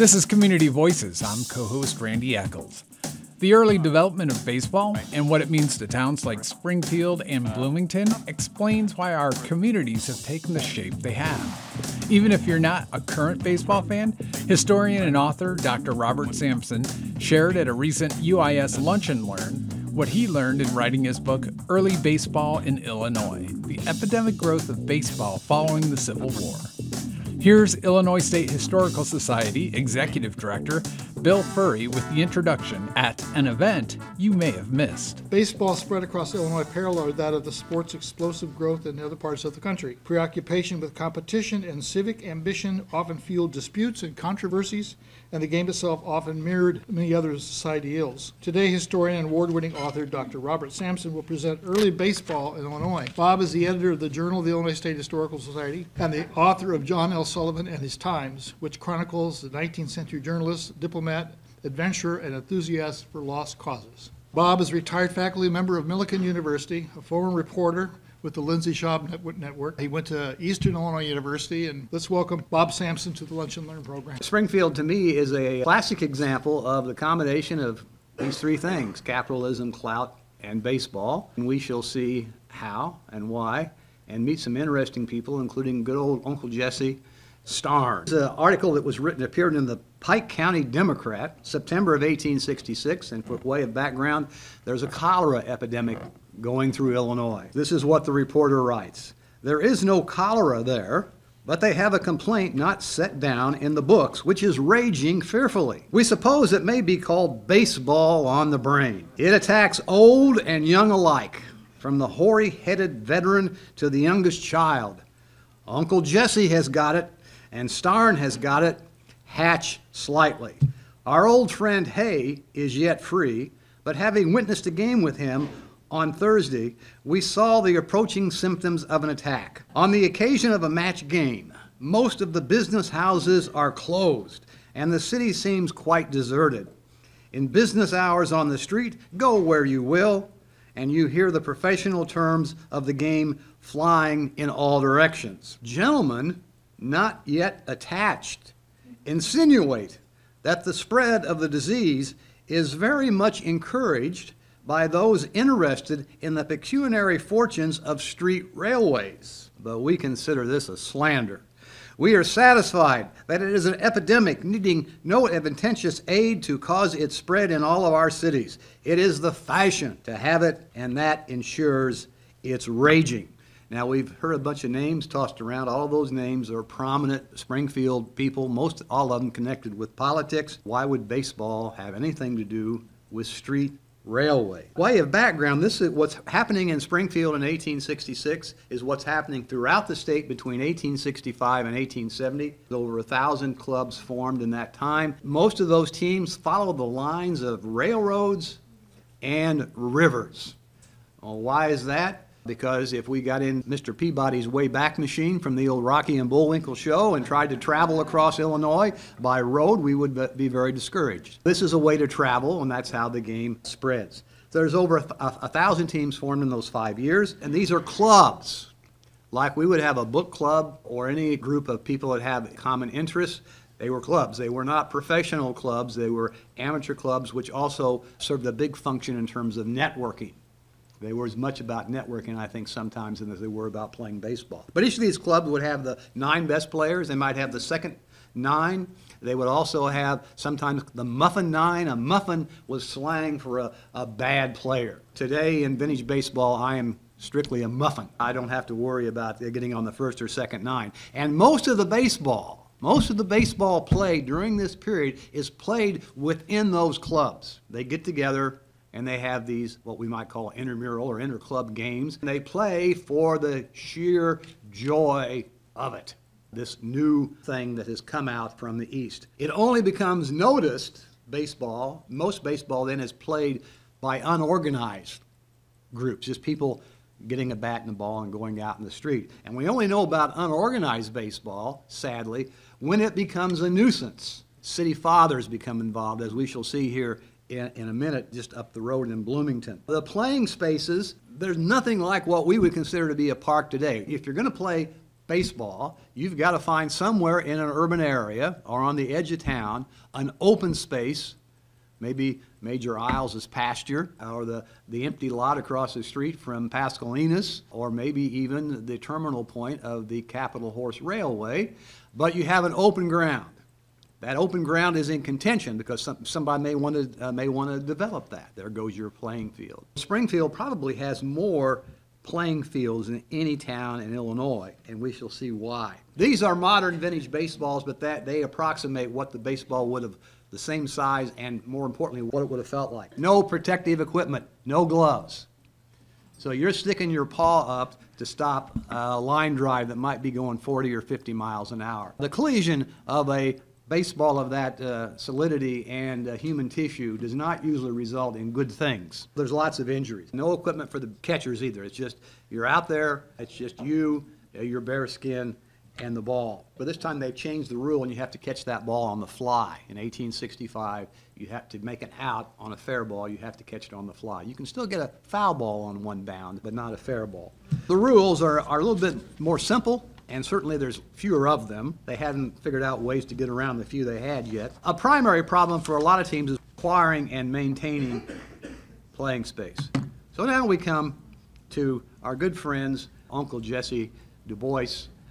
This is Community Voices. I'm co host Randy Eccles. The early development of baseball and what it means to towns like Springfield and Bloomington explains why our communities have taken the shape they have. Even if you're not a current baseball fan, historian and author Dr. Robert Sampson shared at a recent UIS Lunch and Learn what he learned in writing his book Early Baseball in Illinois The Epidemic Growth of Baseball Following the Civil War. Here's Illinois State Historical Society Executive Director Bill Furry with the introduction at an event you may have missed. Baseball spread across Illinois paralleled that of the sport's explosive growth in other parts of the country. Preoccupation with competition and civic ambition often fueled disputes and controversies, and the game itself often mirrored many other society ills. Today, historian and award winning author Dr. Robert Sampson will present early baseball in Illinois. Bob is the editor of the Journal of the Illinois State Historical Society and the author of John L. O'Sullivan and His Times, which chronicles the 19th century journalist, diplomat, adventurer, and enthusiast for lost causes. Bob is a retired faculty member of Millikin University, a former reporter with the Lindsay Schaub Network. He went to Eastern Illinois University, and let's welcome Bob Sampson to the Lunch and Learn program. Springfield, to me, is a classic example of the combination of these three things capitalism, clout, and baseball. And we shall see how and why, and meet some interesting people, including good old Uncle Jesse Starne. It's an article that was written, appeared in the Pike County Democrat, September of 1866, and for way of background, there's a cholera epidemic going through Illinois. This is what the reporter writes. There is no cholera there, but they have a complaint not set down in the books, which is raging fearfully. We suppose it may be called baseball on the brain. It attacks old and young alike, from the hoary headed veteran to the youngest child. Uncle Jesse has got it, and Starne has got it, hatch slightly. Our old friend Hay is yet free, but having witnessed a game with him on Thursday, we saw the approaching symptoms of an attack. On the occasion of a match game, most of the business houses are closed, and the city seems quite deserted. In business hours on the street, go where you will, and you hear the professional terms of the game flying in all directions. Gentlemen, not yet attached, insinuate that the spread of the disease is very much encouraged by those interested in the pecuniary fortunes of street railways. But we consider this a slander. We are satisfied that it is an epidemic needing no adventitious aid to cause its spread in all of our cities. It is the fashion to have it, and that ensures its raging. Now, we've heard a bunch of names tossed around. All of those names are prominent Springfield people, most all of them connected with politics. Why would baseball have anything to do with street railway. Way of background, this is what's happening in Springfield in 1866 is what's happening throughout the state between 1865 and 1870. Over a thousand clubs formed in that time. Most of those teams follow the lines of railroads and rivers. Well, why is that? Because if we got in Mr. Peabody's Wayback Machine from the old Rocky and Bullwinkle show and tried to travel across Illinois by road, we would be very discouraged. This is a way to travel, and that's how the game spreads. There's over a, a, a thousand teams formed in those five years, and these are clubs. Like we would have a book club or any group of people that have common interests, they were clubs. They were not professional clubs, they were amateur clubs, which also served a big function in terms of networking. They were as much about networking, I think, sometimes as they were about playing baseball. But each of these clubs would have the nine best players. They might have the second nine. They would also have sometimes the muffin nine. A muffin was slang for a, a bad player. Today in vintage baseball, I am strictly a muffin. I don't have to worry about getting on the first or second nine. And most of the baseball, most of the baseball played during this period is played within those clubs. They get together, and they have these what we might call intramural or interclub games. And they play for the sheer joy of it. This new thing that has come out from the East. It only becomes noticed, baseball, most baseball then is played by unorganized groups, just people getting a bat and a ball and going out in the street. And we only know about unorganized baseball, sadly, when it becomes a nuisance. City fathers become involved, as we shall see here in, in a minute just up the road in Bloomington. The playing spaces, there's nothing like what we would consider to be a park today. If you're going to play baseball, you've got to find somewhere in an urban area or on the edge of town an open space, maybe Major Iles is pasture, or the, the empty lot across the street from Pascal Enos, or maybe even the terminal point of the Capitol Horse Railway, but you have an open ground. That open ground is in contention because some, somebody may want to, uh, may want to develop that. There goes your playing field. Springfield probably has more playing fields in any town in Illinois, and we shall see why. These are modern vintage baseballs, but that they approximate what the baseball would have, the same size, and more importantly, what it would have felt like. No protective equipment, no gloves. So you're sticking your paw up to stop a line drive that might be going 40 or 50 miles an hour. The collision of a baseball of that uh, solidity and uh, human tissue does not usually result in good things. There's lots of injuries. No equipment for the catchers either. It's just you're out there, it's just you, uh, your bare skin, and the ball. But this time they've changed the rule and you have to catch that ball on the fly. In 1865, you have to make an out on a fair ball, you have to catch it on the fly. You can still get a foul ball on one bound, but not a fair ball. The rules are, are a little bit more simple and certainly there's fewer of them. They hadn't figured out ways to get around the few they had yet. A primary problem for a lot of teams is acquiring and maintaining playing space. So now we come to our good friends, Uncle Jesse Du Bois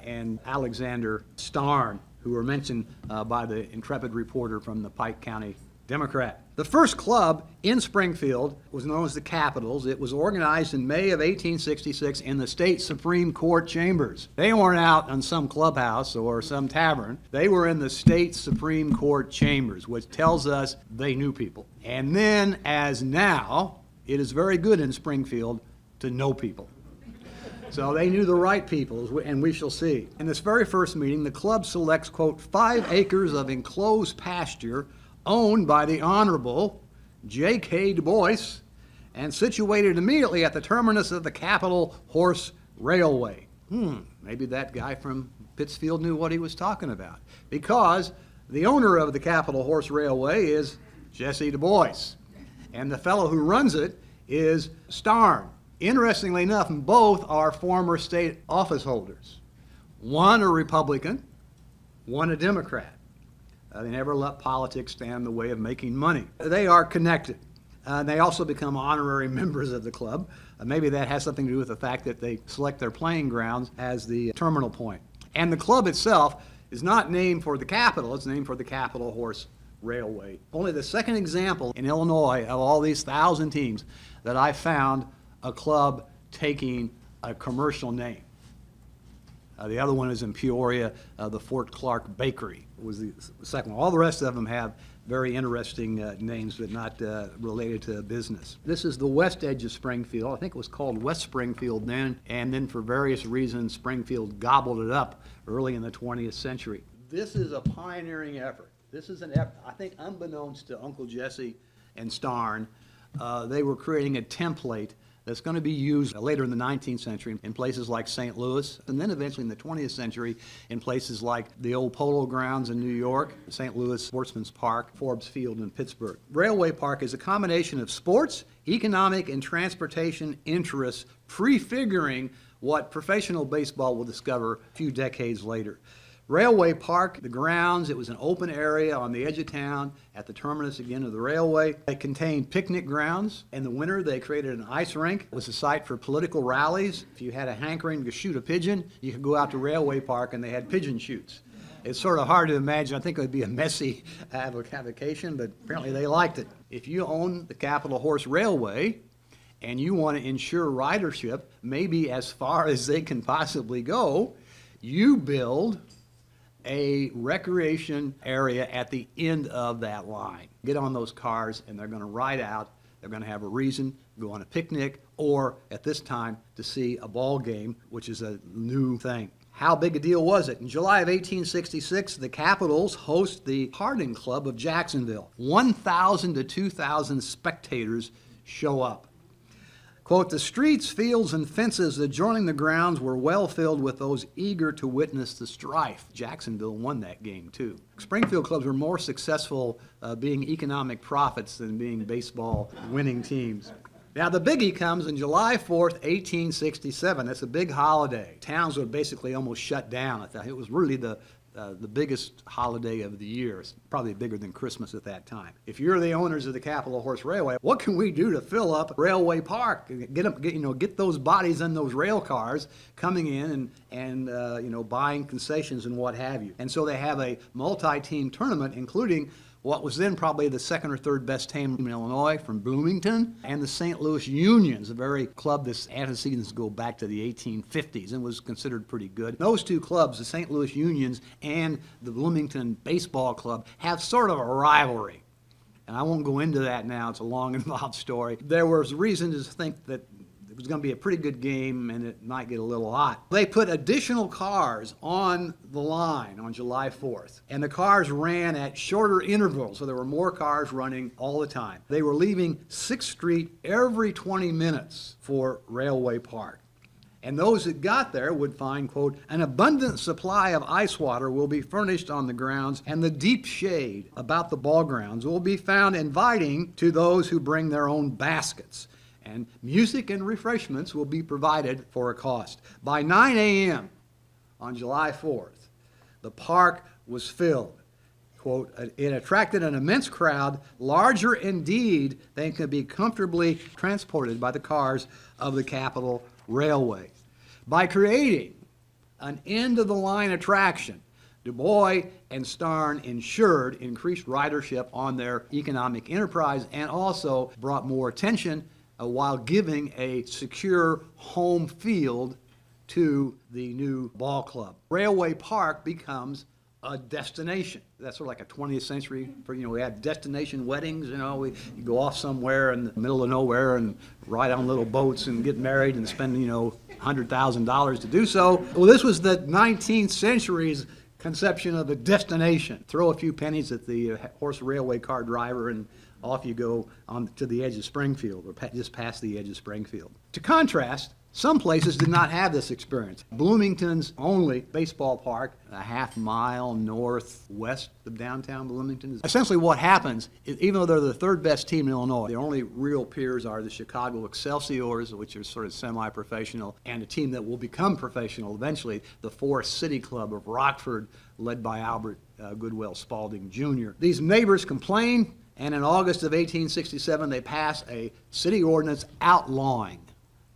and Alexander Starne, who were mentioned uh, by the intrepid reporter from the Pike County Democrat. The first club in Springfield was known as the Capitals. It was organized in May of 1866 in the state Supreme Court chambers. They weren't out in some clubhouse or some tavern. They were in the state Supreme Court chambers, which tells us they knew people. And then, as now, it is very good in Springfield to know people. So they knew the right people, and we shall see. In this very first meeting, the club selects, quote, five acres of enclosed pasture owned by the Honorable J.K. Du Bois and situated immediately at the terminus of the Capitol Horse Railway. Hmm, maybe that guy from Pittsfield knew what he was talking about. Because the owner of the Capitol Horse Railway is Jesse Du Bois, and the fellow who runs it is Starne. Interestingly enough, both are former state office holders. One a Republican, one a Democrat. Uh, they never let politics stand in the way of making money. They are connected. Uh, they also become honorary members of the club. Uh, maybe that has something to do with the fact that they select their playing grounds as the terminal point. And the club itself is not named for the capital, it's named for the Capitol Horse Railway. Only the second example in Illinois of all these thousand teams that I found a club taking a commercial name. Uh, the other one is in Peoria, uh, the Fort Clark Bakery was the second one. All the rest of them have very interesting uh, names, but not uh, related to business. This is the west edge of Springfield. I think it was called West Springfield then, and then for various reasons, Springfield gobbled it up early in the 20th century. This is a pioneering effort. This is an effort, I think unbeknownst to Uncle Jesse and Starne, uh, they were creating a template that's going to be used later in the 19th century in places like St. Louis, and then eventually in the 20th century in places like the old Polo Grounds in New York, St. Louis Sportsman's Park, Forbes Field in Pittsburgh. Railway Park is a combination of sports, economic, and transportation interests prefiguring what professional baseball will discover a few decades later. Railway Park, the grounds, it was an open area on the edge of town at the terminus again of the railway. It contained picnic grounds. In the winter, they created an ice rink. It was a site for political rallies. If you had a hankering to shoot a pigeon, you could go out to Railway Park and they had pigeon shoots. It's sort of hard to imagine. I think it would be a messy avocation, but apparently they liked it. If you own the Capitol Horse Railway, and you want to ensure ridership, maybe as far as they can possibly go, you build a recreation area at the end of that line. Get on those cars and they're going to ride out. They're going to have a reason, go on a picnic, or at this time to see a ball game, which is a new thing. How big a deal was it? In July of 1866, the Capitals host the Hardin Club of Jacksonville. 1,000 to 2,000 spectators show up. Quote, the streets, fields, and fences adjoining the grounds were well filled with those eager to witness the strife. Jacksonville won that game, too. Springfield clubs were more successful uh, being economic profits than being baseball winning teams. Now, the biggie comes on July 4th, 1867. That's a big holiday. Towns were basically almost shut down. It was really the, uh, the biggest holiday of the year. It's probably bigger than Christmas at that time. If you're the owners of the Capitol Horse Railway, what can we do to fill up Railway Park? Get, 'em- get, you know, get those bodies in those rail cars coming in and, and uh, you know, buying concessions and what have you. And so they have a multi-team tournament, including what was then probably the second or third best team in Illinois from Bloomington, and the St. Louis Unions, a very club that's antecedents go back to the 1850s and was considered pretty good. Those two clubs, the St. Louis Unions and the Bloomington Baseball Club, have sort of a rivalry. And I won't go into that now, it's a long, involved story. There was reason to think that it was going to be a pretty good game and it might get a little hot. They put additional cars on the line on July 4th, and the cars ran at shorter intervals, so there were more cars running all the time. They were leaving 6th Street every 20 minutes for Railway Park. And those that got there would find, quote, an abundant supply of ice water will be furnished on the grounds, and the deep shade about the ball grounds will be found inviting to those who bring their own baskets. And music and refreshments will be provided for a cost. By 9 a.m. on July 4th, the park was filled. Quote, it attracted an immense crowd, larger indeed than could be comfortably transported by the cars of the Capitol Railway. By creating an end of the line attraction, Du Bois and Starne ensured increased ridership on their economic enterprise and also brought more attention uh, while giving a secure home field to the new ball club. Railway Park becomes a destination. That's sort of like a 20th century, for, you know, we had destination weddings, you know, we you go off somewhere in the middle of nowhere and ride on little boats and get married and spend, you know, $100,000 to do so. Well, this was the 19th century's conception of a destination. Throw a few pennies at the uh, horse railway car driver and off you go on to the edge of Springfield, or pa- just past the edge of Springfield. To contrast, some places did not have this experience. Bloomington's only baseball park, a half mile northwest of downtown Bloomington. Essentially, what happens is, even though they're the third best team in Illinois, their only real peers are the Chicago Excelsiors, which are sort of semi-professional, and a team that will become professional eventually, the Forest City Club of Rockford, led by Albert uh, Goodwill Spalding Jr. These neighbors complain, and in August of 1867, they pass a city ordinance outlawing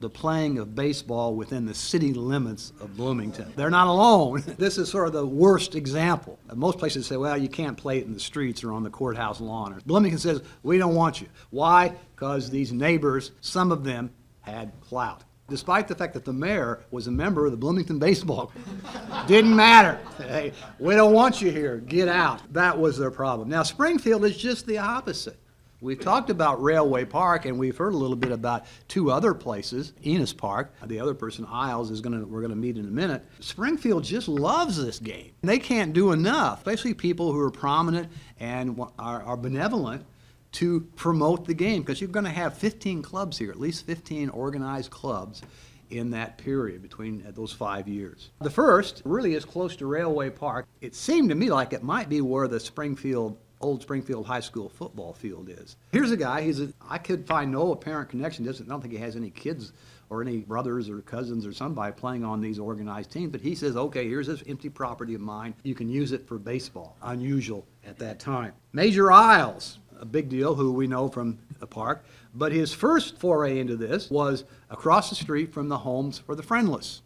the playing of baseball within the city limits of Bloomington. They're not alone. This is sort of the worst example. Most places say, well, you can't play it in the streets or on the courthouse lawn. Bloomington says, we don't want you. Why? Because these neighbors, some of them, had clout. Despite the fact that the mayor was a member of the Bloomington Baseball. Didn't matter. Hey, we don't want you here. Get out. That was their problem. Now, Springfield is just the opposite. We've talked about Railway Park, and we've heard a little bit about two other places, Enos Park. The other person, Iles, is going to we're going to meet in a minute. Springfield just loves this game. They can't do enough, especially people who are prominent and are, are benevolent to promote the game because you're going to have 15 clubs here, at least 15 organized clubs in that period between uh, those five years. The first really is close to Railway Park. It seemed to me like it might be where the Springfield old Springfield High School football field is. Here's a guy, he's a, I could find no apparent connection, doesn't, I don't think he has any kids or any brothers or cousins or somebody playing on these organized teams, but he says, okay, here's this empty property of mine, you can use it for baseball. Unusual at that time. Major Iles, a big deal, who we know from the park, but his first foray into this was across the street from the homes for the friendless.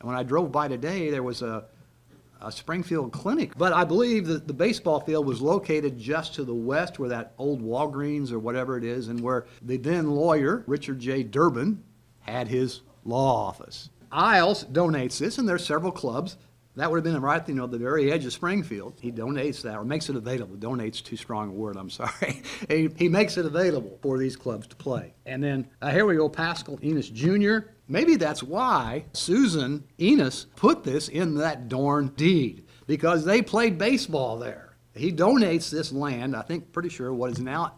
And when I drove by today, there was a, a Springfield clinic. But I believe that the baseball field was located just to the west where that old Walgreens or whatever it is, and where the then lawyer, Richard J. Durbin, had his law office. Iles donates this, and there's several clubs. That would have been right, you know, the very edge of Springfield. He donates that, or makes it available. Donates too strong a word, I'm sorry. he, he makes it available for these clubs to play. And then uh, here we go, Pascal Enos Jr. Maybe that's why Susan Enos put this in that darn deed, because they played baseball there. He donates this land, I think, pretty sure, what is now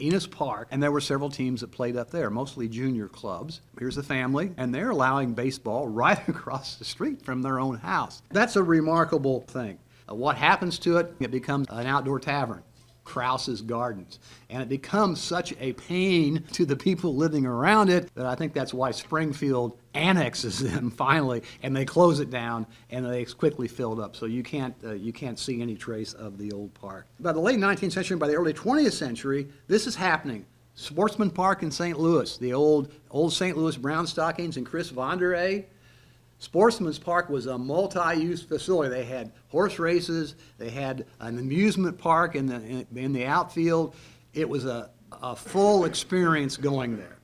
Enos Park, and there were several teams that played up there, mostly junior clubs. Here's the family, and they're allowing baseball right across the street from their own house. That's a remarkable thing. Uh, What happens to it? It becomes an outdoor tavern Krause's Gardens. And it becomes such a pain to the people living around it that I think that's why Springfield annexes them finally, and they close it down, and they quickly filled up. So you can't, uh, you can't see any trace of the old park. By the late 19th century, by the early 20th century, this is happening. Sportsman Park in St. Louis, the old, old St. Louis Brown Stockings and Chris Von der Ahe, Sportsman's Park was a multi-use facility. They had horse races, they had an amusement park in the, in, in the outfield. It was a, a full experience going there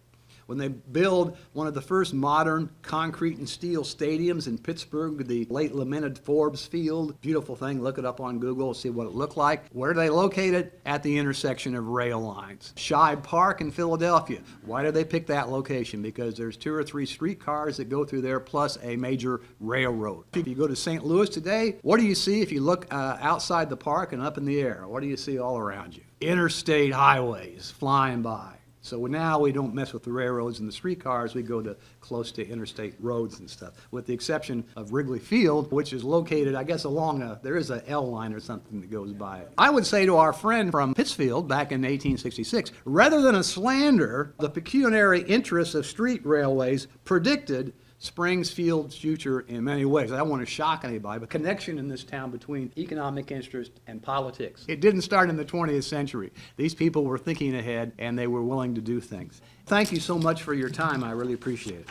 when they build one of the first modern concrete and steel stadiums in Pittsburgh, the late lamented Forbes Field. Beautiful thing. Look it up on Google, see what it looked like. Where are they located? It at the intersection of rail lines. Shibe Park in Philadelphia. Why did they pick that location? Because there's two or three streetcars that go through there, plus a major railroad. If you go to St. Louis today, what do you see if you look uh, outside the park and up in the air? What do you see all around you? Interstate highways flying by. So now we don't mess with the railroads and the streetcars, we go to close to interstate roads and stuff, with the exception of Wrigley Field, which is located, I guess, along a, there is a L line or something that goes by it. I would say to our friend from Pittsfield back in 1866, rather than a slander, the pecuniary interests of street railways predicted Springfield's future in many ways. I don't want to shock anybody, but connection in this town between economic interest and politics. It didn't start in the 20th century. These people were thinking ahead and they were willing to do things. Thank you so much for your time. I really appreciate it.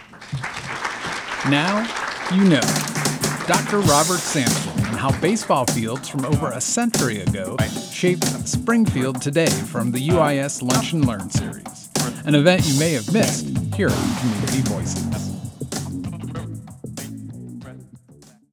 Now, you know. Dr. Robert Sampson and how baseball fields from over a century ago shaped Springfield today from the UIS Lunch and Learn series, an event you may have missed here on Community Voices.